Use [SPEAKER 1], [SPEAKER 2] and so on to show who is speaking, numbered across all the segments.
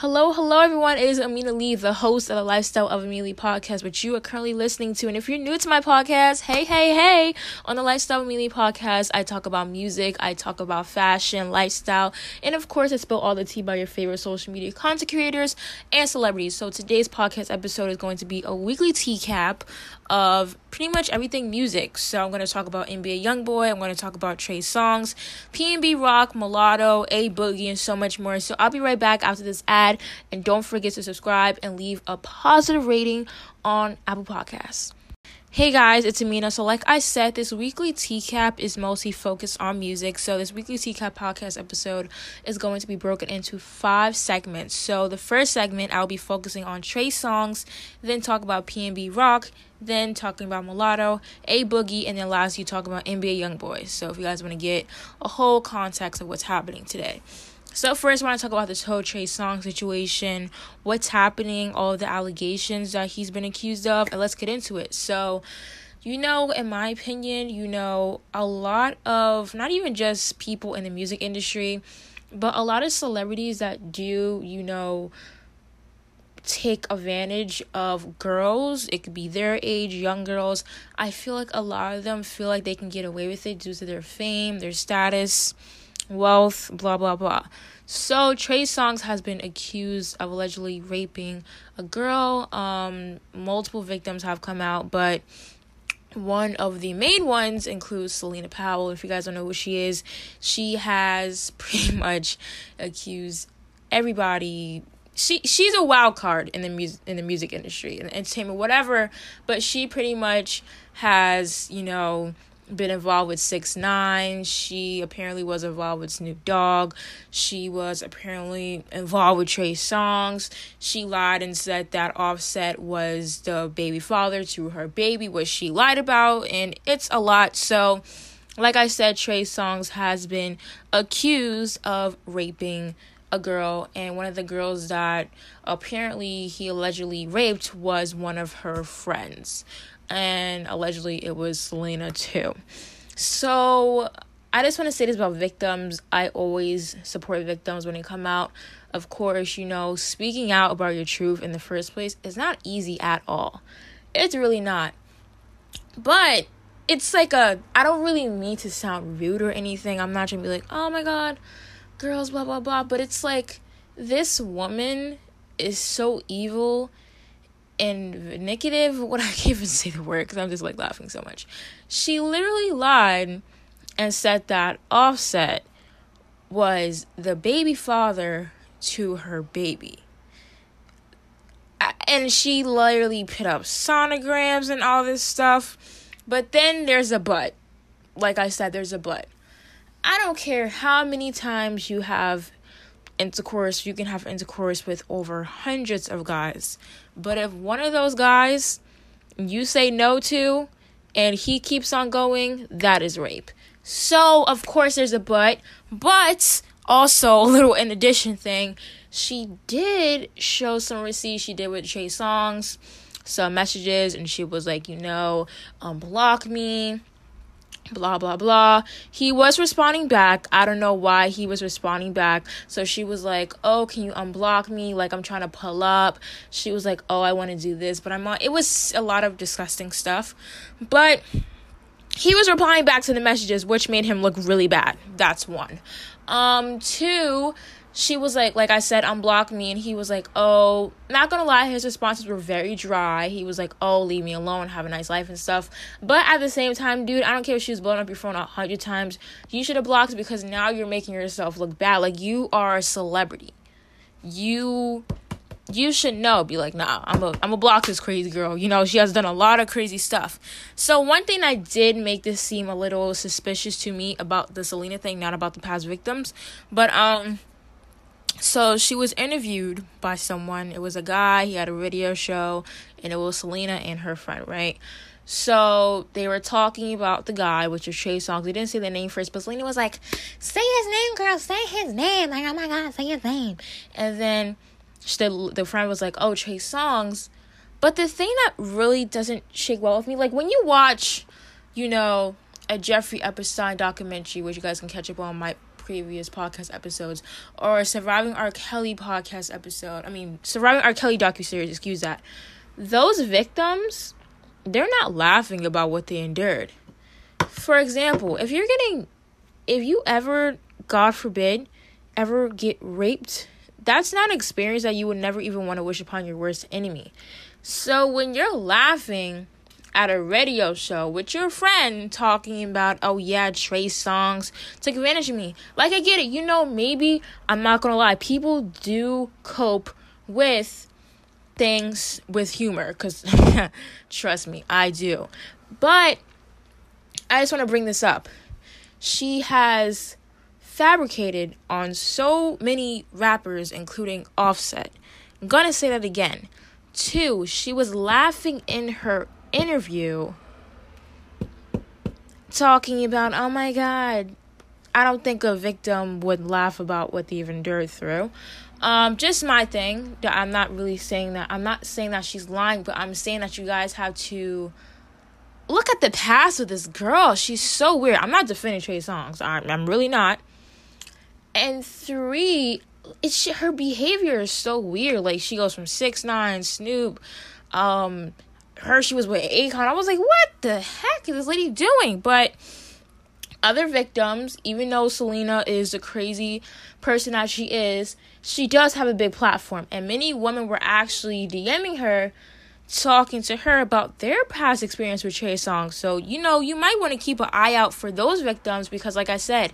[SPEAKER 1] Hello, hello everyone. It is Amina Lee, the host of the Lifestyle of Amelia podcast, which you are currently listening to. And if you're new to my podcast, hey, hey, hey. On the Lifestyle of Amelia podcast, I talk about music, I talk about fashion, lifestyle, and of course, I spill all the tea about your favorite social media content creators and celebrities. So today's podcast episode is going to be a weekly tea cap of pretty much everything music. So I'm going to talk about NBA YoungBoy, I'm going to talk about Trey Songz, PNB Rock, Mulatto, A Boogie, and so much more. So I'll be right back after this ad, and don't forget to subscribe and leave a positive rating on Apple Podcasts. Hey guys, it's Amina. So, like I said, this weekly TCAP is mostly focused on music. So, this weekly TCAP podcast episode is going to be broken into five segments. So, the first segment, I'll be focusing on Trey Songz, then talk about PNB Rock, then talking about Mulatto, A Boogie, and then lastly, talk about NBA YoungBoy. So, if you guys want to get a whole context of what's happening today. So first, I want to talk about this whole Trey Song situation, what's happening, all the allegations that he's been accused of, and let's get into it. So, you know, in my opinion, you know, a lot of not even just people in the music industry, but a lot of celebrities that do, you know, take advantage of girls. It could be their age, young girls. I feel like a lot of them feel like they can get away with it due to their fame, their status wealth, blah blah blah. So Trey Songz has been accused of allegedly raping a girl. Um, multiple victims have come out, but one of the main ones includes Celina Powell. If you guys don't know who she is, she has pretty much accused everybody. She she's a wild card in the music in the music industry and entertainment, whatever. But she pretty much has you know been involved with six nine. She apparently was involved with snoop dogg. She was apparently involved with trey songz. She lied and said that offset was the baby father to her baby what she lied about and it's a lot. So like i said trey songz has been accused of raping a girl and one of the girls that apparently he allegedly raped was one of her friends and allegedly it was Celina too. So I just want to say this about victims. I always support victims when they come out. Of course, you know, speaking out about your truth in the first place is not easy at all. It's really not. But it's like a I don't really mean to sound rude or anything. I'm not gonna be like, oh my god, girls, blah blah blah. But it's like this woman is so evil and negative what i can't even say the word because i'm just like laughing so much. She literally lied and said that offset was the baby father to her baby. And she literally put up sonograms and all this stuff but then there's a but. Like i said there's a but. I don't care how many times you have intercourse, you can have intercourse with over hundreds of guys. But if one of those guys you say no to and he keeps on going, that is rape. So, of course, there's a but, but also a little in addition thing, she did show some receipts she did with Trey Songz, some messages, and she was like, you know, unblock me blah blah blah. He was responding back. I don't know why he was responding back. So she was like oh can you unblock me? Like i'm trying to pull up. She was like oh i want to do this but i'm on it was a lot of disgusting stuff. But he was replying back to the messages which made him look really bad. That's one. Um two she was like, like I said, unblock me. And he was like, oh, not gonna lie, his responses were very dry. He was like, oh, leave me alone, have a nice life and stuff. But at the same time, dude, I don't care if she was blowing up your phone a hundred times. You should have blocked because now you're making yourself look bad. Like you are a celebrity. You you should know be like nah i'm a i'm a block this crazy girl you know she has done a lot of crazy stuff so one thing that did make this seem a little suspicious to me about the celina thing not about the past victims but um so she was interviewed by someone. It was a guy, he had a radio show, and it was Celina and her friend, right? So they were talking about the guy, which is Trey Songz. They didn't say the name first, but Celina was like, Say his name, girl, say his name. Like, oh my God, say his name. And then the, the friend was like, Oh, Trey Songz. But the thing that really doesn't shake well with me, like when you watch, you know, a Jeffrey Epstein documentary, which you guys can catch up on my previous podcast episodes or surviving R. Kelly podcast episode. I mean, surviving R. Kelly docu series. Excuse that. Those victims, they're not laughing about what they endured. For example, if you're getting, if you ever, God forbid, ever get raped, that's not an experience that you would never even want to wish upon your worst enemy. So when you're laughing at a radio show with your friend talking about, oh yeah, Trey Songz took advantage of me. Like I get it, you know, maybe I'm not gonna lie, people do cope with things with humor, because trust me, I do. But I just want to bring this up. She has fabricated on so many rappers, including Offset. I'm gonna say that again. Two, she was laughing in her interview talking about, oh my god, I don't think a victim would laugh about what they've endured through. Um, just my thing. That I'm not really saying that. I'm not saying that she's lying, but I'm saying that you guys have to look at the past of this girl. She's so weird. I'm not defending Trey Songz. I'm, I'm really not. And three, it's her behavior is so weird. Like she goes from six nine Snoop, um, her she was with Akon. I was like, what the heck is this lady doing? But other victims, even though Celina is a crazy person that she is, she does have a big platform, and many women were actually DMing her, talking to her about their past experience with Trey Songz. So you know, you might want to keep an eye out for those victims because, like I said,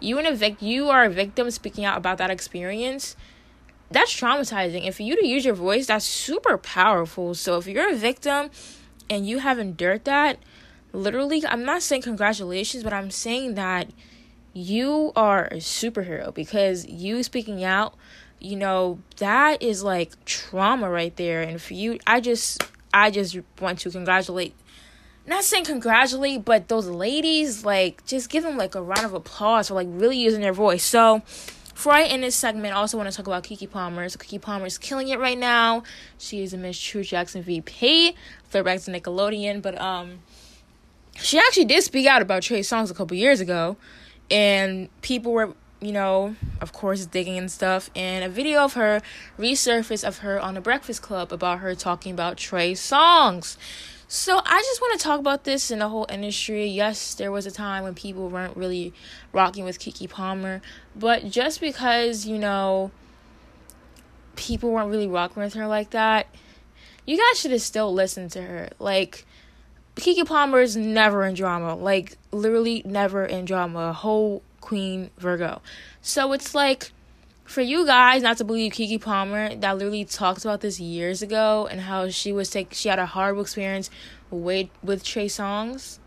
[SPEAKER 1] you and a vic- you are a victim speaking out about that experience that's traumatizing. And for you to use your voice, that's super powerful. So if you're a victim and you have endured that, literally, I'm not saying congratulations, but I'm saying that you are a superhero because you speaking out, you know, that is like trauma right there. And for you, I just, I just want to congratulate. Not saying congratulate, but those ladies, like, just give them like a round of applause for like really using their voice. So, before I end this segment, I also want to talk about Keke Palmer. So Keke Palmer is killing it right now. She is a Miss True Jackson VP, throwback to Nickelodeon. But um, she actually did speak out about Trey Songz a couple years ago, and people were you know, of course, digging and stuff. And a video of her resurfaced of her on the Breakfast Club about her talking about Trey Songz. So I just want to talk about this in the whole industry. Yes, there was a time when people weren't really rocking with Keke Palmer, but just because, you know, people weren't really rocking with her like that, you guys should have still listened to her. Like Keke Palmer is never in drama. Like literally never in drama. Whole queen Virgo. So it's like for you guys not to believe Keke Palmer that literally talked about this years ago and how she was take she had a horrible experience with with Trey Songz.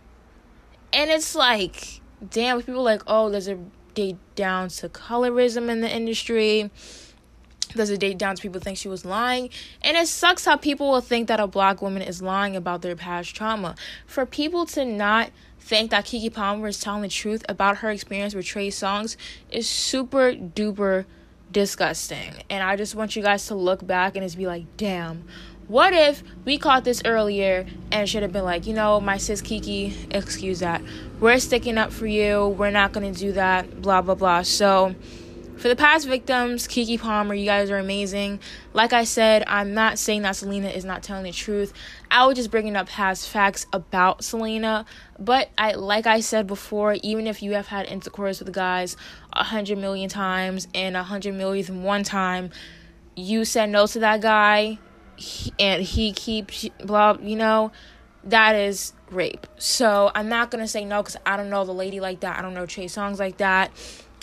[SPEAKER 1] And it's like, damn, people like, oh, there's a date down to colorism in the industry. There's a date down to people think she was lying. And it sucks how people will think that a black woman is lying about their past trauma. For people to not think that Keke Palmer is telling the truth about her experience with Trey Songz is super duper disgusting. And I just want you guys to look back and just be like, damn, what if we caught this earlier and should have been like, you know, my sis Keke, excuse that. We're sticking up for you. We're not going to do that, blah, blah, blah. So, for the past victims, Keke Palmer, you guys are amazing. Like I said, I'm not saying that Celina is not telling the truth. I was just bringing up past facts about Celina. But I, like I said before, even if you have had intercourse with guys a hundred million times and a hundred millionth one time, you said no to that guy, and he keeps blah, you know, that is rape. So I'm not gonna say no because I don't know the lady like that. I don't know Trey Songz like that.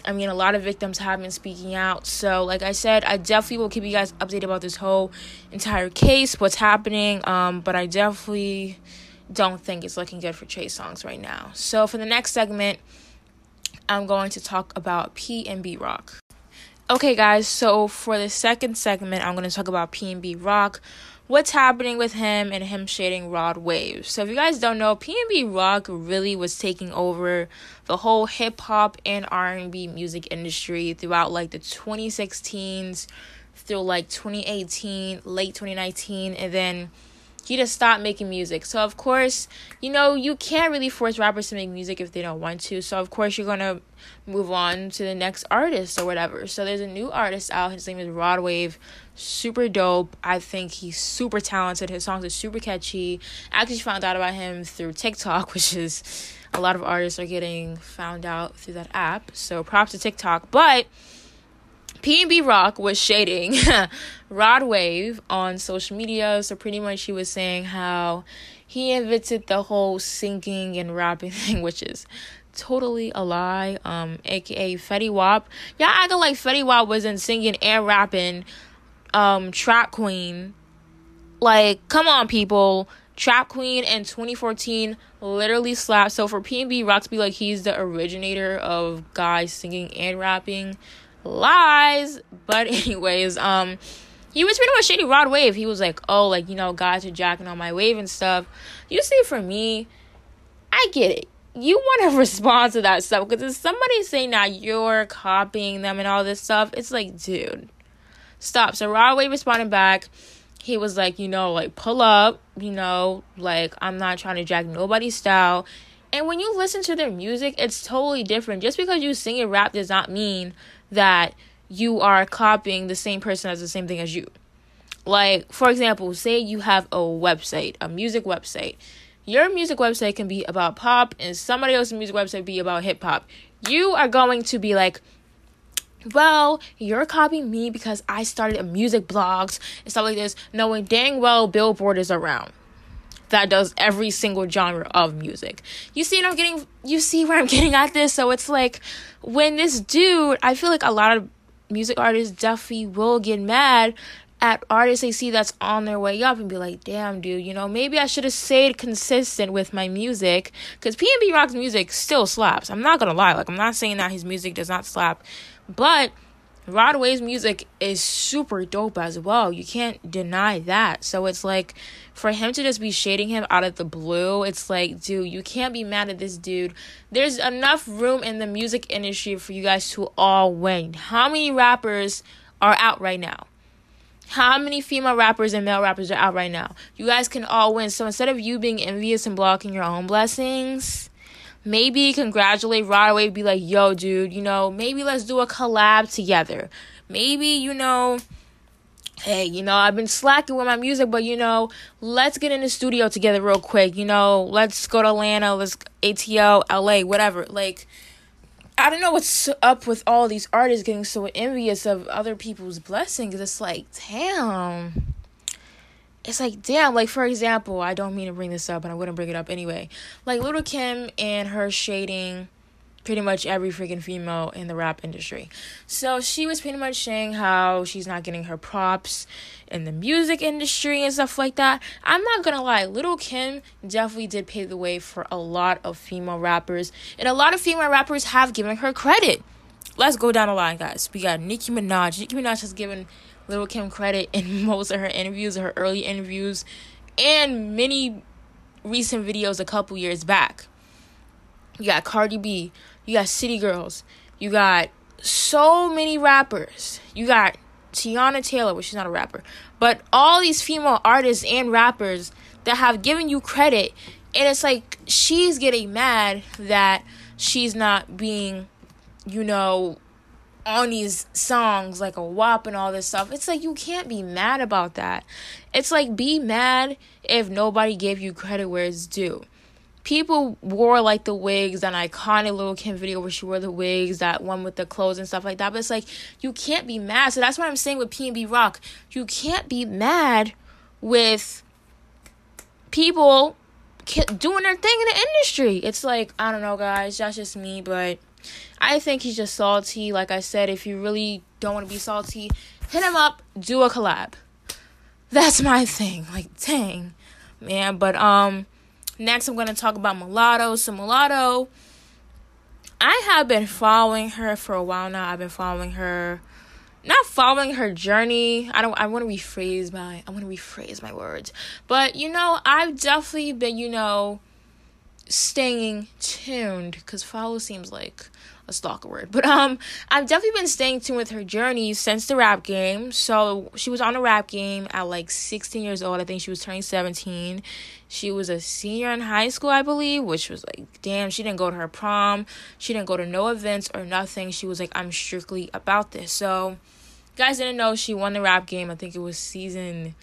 [SPEAKER 1] I mean, a lot of victims have been speaking out. So, like I said, I definitely will keep you guys updated about this whole entire case, what's happening. Um, but I definitely don't think it's looking good for Trey Songz right now. So, for the next segment, I'm going to talk about PNB Rock. Okay, guys, so for the second segment, I'm going to talk about PNB Rock, what's happening with him and him shading Rod Wave. So, if you guys don't know, PNB Rock really was taking over the whole hip hop and R&B music industry throughout like the 2016s through like 2018, late 2019, and then he just stopped making music. So of course, you know, you can't really force rappers to make music if they don't want to. So of course you're gonna move on to the next artist or whatever. So there's a new artist out. His name is Rod Wave. Super dope. I think he's super talented. His songs are super catchy. I actually found out about him through TikTok, which is a lot of artists are getting found out through that app. So props to TikTok. But PNB Rock was shading Rod Wave on social media. So pretty much he was saying how he invented the whole singing and rapping thing, which is totally a lie. Um, aka Fetty Wap. Y'all acting like Fetty Wap wasn't singing and rapping um Trap Queen. Like, come on, people. Trap Queen in 2014 literally slapped. So for PNB Rock to be like he's the originator of guys singing and rapping, lies. But anyways, um, he was pretty much shady Rod Wave. He was like, oh, like you know, guys are jacking on my wave and stuff. You see, for me, I get it. You want to respond to that stuff because if somebody's saying that you're copying them and all this stuff, it's like, dude, stop. So Rod Wave responded back. He was like, you know, like pull up, you know, like I'm not trying to jack nobody's style. And when you listen to their music, it's totally different. Just because you sing and rap does not mean that you are copying the same person as the same thing as you. Like, for example, say you have a website, a music website. Your music website can be about pop, and somebody else's music website be about hip hop. You are going to be like, well, you're copying me because I started a music blogs and stuff like this, knowing dang well Billboard is around that does every single genre of music. You see what I'm getting you see where I'm getting at this? So it's like when this dude, I feel like a lot of music artists definitely will get mad at artists they see that's on their way up and be like, damn, dude, you know, maybe I should have stayed consistent with my music. Because PNB Rock's music still slaps. I'm not gonna lie. Like, I'm not saying that his music does not slap. But Rod Wave's music is super dope as well. You can't deny that. So it's like for him to just be shading him out of the blue, it's like, dude, you can't be mad at this dude. There's enough room in the music industry for you guys to all win. How many rappers are out right now? How many female rappers and male rappers are out right now? You guys can all win. So instead of you being envious and blocking your own blessings, maybe congratulate Rod Wave, be like, yo, dude, you know, maybe let's do a collab together. Maybe, you know, hey, you know, I've been slacking with my music, but you know, let's get in the studio together real quick. You know, let's go to Atlanta, let's ATL, LA, whatever. Like, I don't know what's up with all these artists getting so envious of other people's blessings. It's like, damn it's like damn like for example i don't mean to bring this up and i wouldn't bring it up anyway. Like lil' kim and her shading pretty much every freaking female in the rap industry. So she was pretty much saying how she's not getting her props in the music industry and stuff like that. I'm not gonna lie lil' kim definitely did pave the way for a lot of female rappers and a lot of female rappers have given her credit. Let's go down the line guys. We got nicki minaj. Nicki minaj has given Lil' Kim credit in most of her interviews, her early interviews, and many recent videos a couple years back. You got Cardi B, you got City Girls, you got so many rappers. You got Teyana Taylor, which is not a rapper, but all these female artists and rappers that have given you credit, and it's like she's getting mad that she's not being, you know, on these songs like a WAP and all this stuff. It's like you can't be mad about that. It's like be mad if nobody gave you credit where it's due. People wore like the wigs, that iconic Lil' Kim video where she wore the wigs, that one with the clothes and stuff like that. But it's like you can't be mad. So that's what I'm saying with PNB Rock. You can't be mad with people doing their thing in the industry. It's like I don't know, guys. That's just me, but I think he's just salty. Like I said, if you really don't want to be salty, hit him up, do a collab. That's my thing. Like, dang, man. But um, next I'm gonna talk about Mulatto. So Mulatto, I have been following her for a while now. I've been following her, not following her journey. I don't. I want to rephrase my. I want to rephrase my words. But you know, I've definitely been. You know staying tuned because follow seems like a stalker word. But um I've definitely been staying tuned with her journey since the rap game. So she was on the rap game at like 16 years old. I think she was turning 17. She was a senior in high school, I believe, which was like, damn, she didn't go to her prom. She didn't go to no events or nothing. She was like, I'm strictly about this. So guys didn't know she won the rap game. I think it was season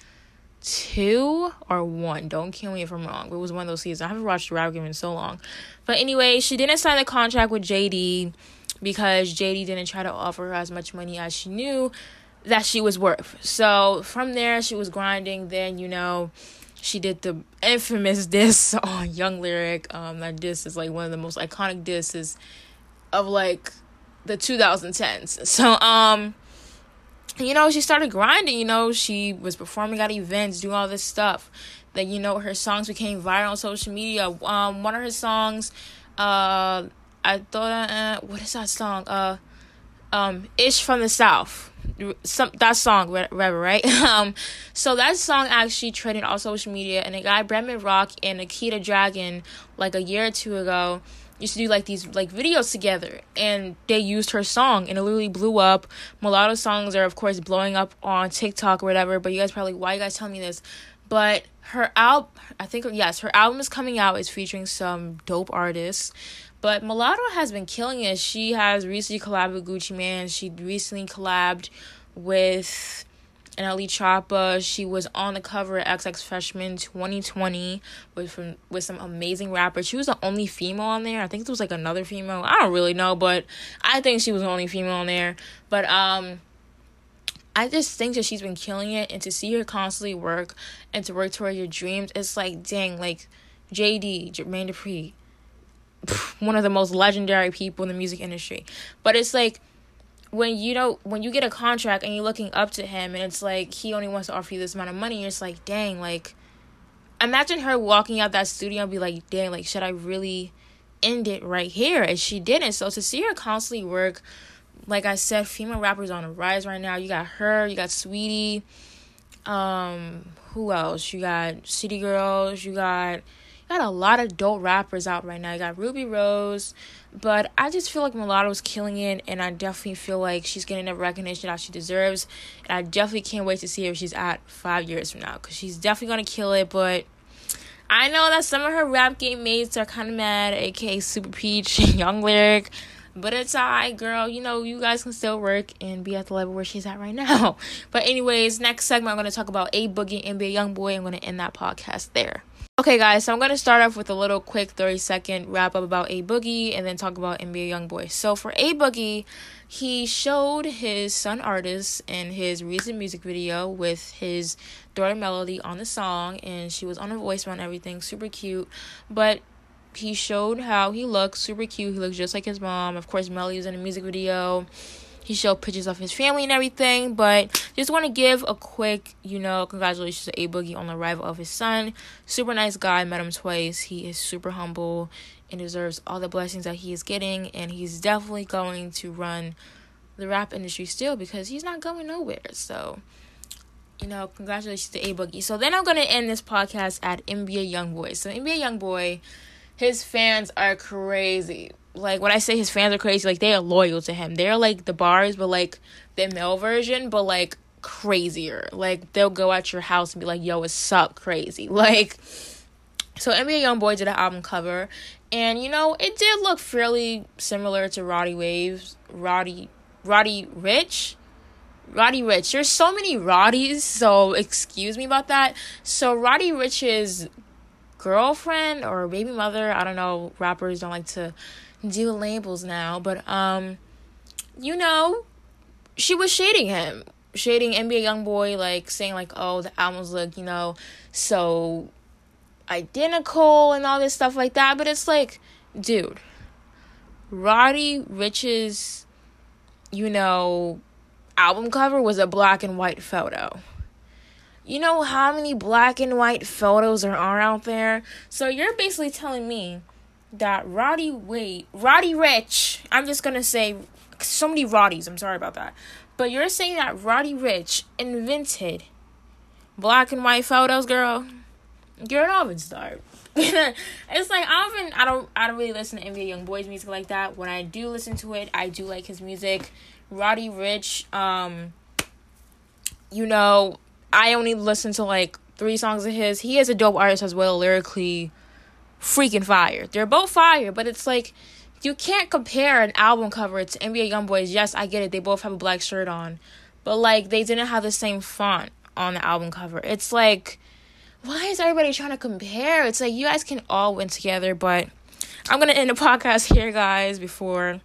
[SPEAKER 1] two or one. Don't kill me if I'm wrong. It was one of those seasons. I haven't watched the rap game in so long. But anyway, she didn't sign the contract with JD because JD didn't try to offer her as much money as she knew that she was worth. So from there, she was grinding. Then, you know, she did the infamous diss on Young Lyric. Um, that diss is like one of the most iconic disses of like the 2010s. So, um, you know, she started grinding. You know, she was performing at events, doing all this stuff. That you know, her songs became viral on social media. Um, one of her songs, uh, I thought, uh, what is that song? Uh, um, "Ish from the South." Some that song, whatever, right? um, so that song actually trended on social media, and a guy, Bretman Rock and Akita Dragon, like a year or two ago, used to do like these like videos together and they used her song and it literally blew up. Mulatto songs are of course blowing up on TikTok or whatever, but you guys probably why you guys telling me this? But her album I think yes, her album is coming out, is featuring some dope artists. But Mulatto has been killing it. She has recently collabed with Gucci Mane. She recently collabed with NLE Choppa. She was on the cover of XXL Freshman 2020 with from with some amazing rappers. She was the only female on there. I think it was like another female. I don't really know, but I think she was the only female on there. But um I just think that she's been killing it and to see her constantly work and to work toward your dreams, it's like dang, like JD, Jermaine Dupri, one of the most legendary people in the music industry. But it's like when you know when you get a contract and you're looking up to him and it's like he only wants to offer you this amount of money just like dang like imagine her walking out that studio and be like dang like should i really end it right here? And she didn't. So to see her constantly work like i said female rappers on a rise right now. You got her you got Saweetie um who else? You got city girls you got got a lot of dope rappers out right now. You got Rubi Rose, but I just feel like Mulatto's killing it, and I definitely feel like she's getting the recognition that she deserves. And I definitely can't wait to see where she's at five years from now, because she's definitely gonna kill it. But I know that some of her rap game mates are kind of mad, aka Supa Peach, Young Lyric. But it's alright, girl. You know, you guys can still work and be at the level where she's at right now. But anyways, next segment I'm gonna talk about A Boogie, and NBA YoungBoy. I'm gonna end that podcast there. Okay, guys, so I'm going to start off with a little quick 30 second wrap up about A Boogie and then talk about NBA Youngboy. So, for A Boogie, he showed his son Artist in his recent music video with his daughter Melody on the song, and she was on a voice and everything, super cute. But he showed how he looks super cute. He looks just like his mom. Of course, Melody was in a music video he showed pictures of his family and everything. But just want to give a quick, you know, congratulations to A Boogie on the arrival of his son. Super nice guy. Met him twice. He is super humble and deserves all the blessings that he is getting. And he's definitely going to run the rap industry still because he's not going nowhere. So, you know, congratulations to A Boogie. So then I'm gonna end this podcast at NBA Youngboy. So NBA Youngboy, his fans are crazy like when I say his fans are crazy, like they are loyal to him. They're like the bars, but like the male version, but like crazier. Like they'll go at your house and be like, "Yo, what's up, crazy?" Like, so NBA YoungBoy did an album cover, and you know it did look fairly similar to Roddy Waves, Roddy, Roddy Ricch. Roddy Ricch. There's so many Roddies, so excuse me about that. So Roddy Ricch's girlfriend or baby mother, I don't know, rappers don't like to deal labels now, but um, you know, she was shading him, shading NBA YoungBoy, like saying like, oh, the albums look, you know, so identical and all this stuff like that. But it's like, dude, Roddy Ricch's, you know, album cover was a black and white photo. You know how many black and white photos there are out there? So you're basically telling me that Roddy Wait, Roddy Ricch, I'm just gonna say so many Roddies, I'm sorry about that. But you're saying that Roddy Ricch invented black and white photos, girl? You're an oven start. it's like don't I don't I don't really listen to NBA Young Boys music like that. When I do listen to it, I do like his music. Roddy Ricch, um, you know, I only listen to like three songs of his. He is a dope artist as well, lyrically freaking fire. They're both fire, but it's like you can't compare an album cover to NBA YoungBoys. Yes, I get it. They both have a black shirt on, but like they didn't have the same font on the album cover. It's like why is everybody trying to compare? It's like you guys can all win together, but I'm gonna end the podcast here, guys, before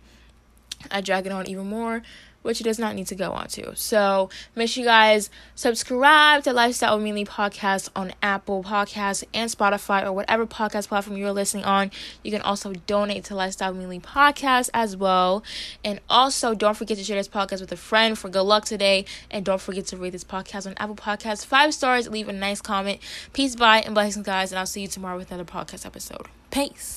[SPEAKER 1] I drag it on even more which it does not need to go on to. So make sure you guys subscribe to Lifestyle with Mealy podcast on Apple Podcasts and Spotify or whatever podcast platform you're listening on. You can also donate to Lifestyle with Mealy podcast as well. And also don't forget to share this podcast with a friend for good luck today. And don't forget to rate this podcast on Apple Podcasts five stars, leave a nice comment. Peace, bye, and blessings, guys. And I'll see you tomorrow with another podcast episode. Peace.